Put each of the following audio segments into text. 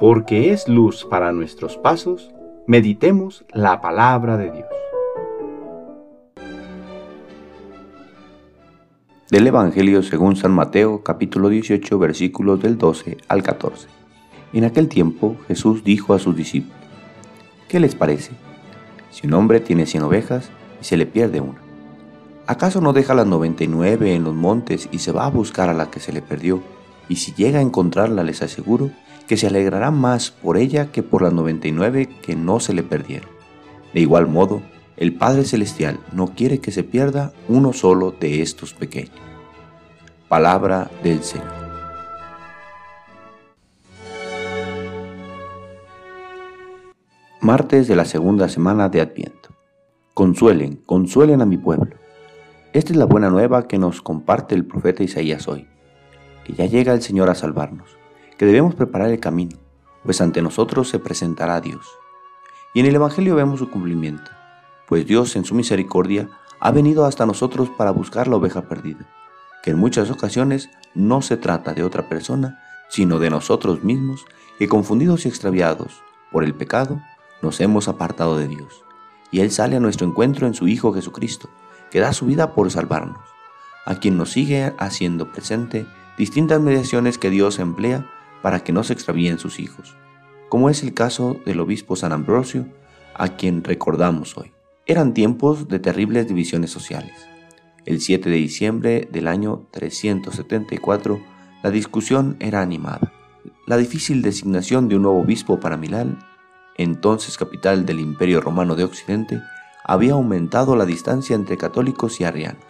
porque es luz para nuestros pasos, meditemos la palabra de Dios. Del Evangelio según San Mateo capítulo 18 versículos del 12 al 14. En aquel tiempo Jesús dijo a sus discípulos, ¿qué les parece? Si un hombre tiene cien ovejas y se le pierde una, ¿acaso no deja las 99 en los montes y se va a buscar a la que se le perdió? Y si llega a encontrarla les aseguro que se alegrará más por ella que por las 99 que no se le perdieron. De igual modo, el Padre Celestial no quiere que se pierda uno solo de estos pequeños. Palabra del Señor. Martes de la segunda semana de Adviento. Consuelen, consuelen a mi pueblo. Esta es la buena nueva que nos comparte el profeta Isaías hoy, que ya llega el Señor a salvarnos que debemos preparar el camino, pues ante nosotros se presentará Dios. Y en el Evangelio vemos su cumplimiento, pues Dios en su misericordia ha venido hasta nosotros para buscar la oveja perdida, que en muchas ocasiones no se trata de otra persona, sino de nosotros mismos, que confundidos y extraviados por el pecado, nos hemos apartado de Dios. Y Él sale a nuestro encuentro en su Hijo Jesucristo, que da su vida por salvarnos, a quien nos sigue haciendo presente distintas mediaciones que Dios emplea para que no se extravíen sus hijos, como es el caso del obispo San Ambrosio, a quien recordamos hoy. Eran tiempos de terribles divisiones sociales. El 7 de diciembre del año 374, la discusión era animada. La difícil designación de un nuevo obispo para Milán, entonces capital del Imperio Romano de Occidente, había aumentado la distancia entre católicos y arrianos.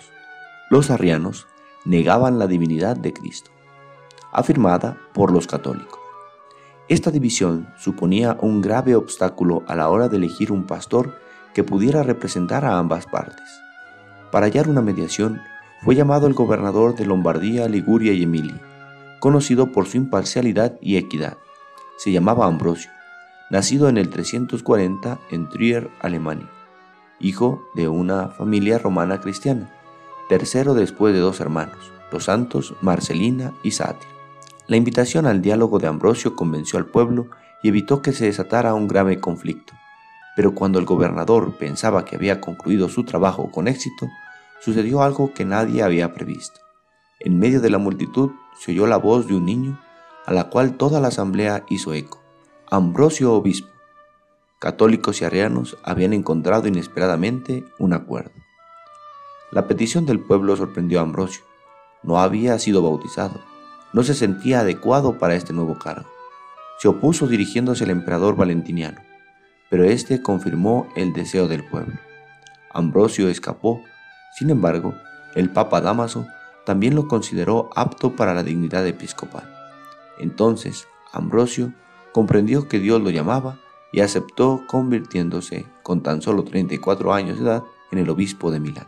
Los arrianos negaban la divinidad de Cristo afirmada por los católicos. Esta división suponía un grave obstáculo a la hora de elegir un pastor que pudiera representar a ambas partes. Para hallar una mediación, fue llamado el gobernador de Lombardía, Liguria y Emilia, conocido por su imparcialidad y equidad. Se llamaba Ambrosio, nacido en el 340 en Trier, Alemania, hijo de una familia romana cristiana, tercero después de dos hermanos, los santos Marcelina y Sátiro. La invitación al diálogo de Ambrosio convenció al pueblo y evitó que se desatara un grave conflicto. Pero cuando el gobernador pensaba que había concluido su trabajo con éxito, sucedió algo que nadie había previsto. En medio de la multitud se oyó la voz de un niño, a la cual toda la asamblea hizo eco. Ambrosio Obispo. Católicos y arrianos habían encontrado inesperadamente un acuerdo. La petición del pueblo sorprendió a Ambrosio. No había sido bautizado, no se sentía adecuado para este nuevo cargo. Se opuso dirigiéndose al emperador Valentiniano, pero éste confirmó el deseo del pueblo. Ambrosio escapó, sin embargo, el Papa Damaso también lo consideró apto para la dignidad episcopal. Entonces, Ambrosio comprendió que Dios lo llamaba y aceptó convirtiéndose con tan solo 34 años de edad en el obispo de Milán.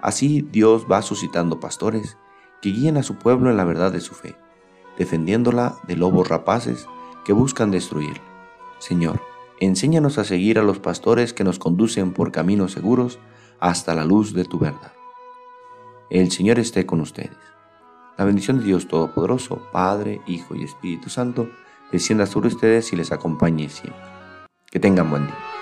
Así Dios va suscitando pastores que guíen a su pueblo en la verdad de su fe, defendiéndola de lobos rapaces que buscan destruirla. Señor, enséñanos a seguir a los pastores que nos conducen por caminos seguros hasta la luz de tu verdad. El Señor esté con ustedes. La bendición de Dios Todopoderoso, Padre, Hijo y Espíritu Santo, descienda sobre ustedes y les acompañe siempre. Que tengan buen día.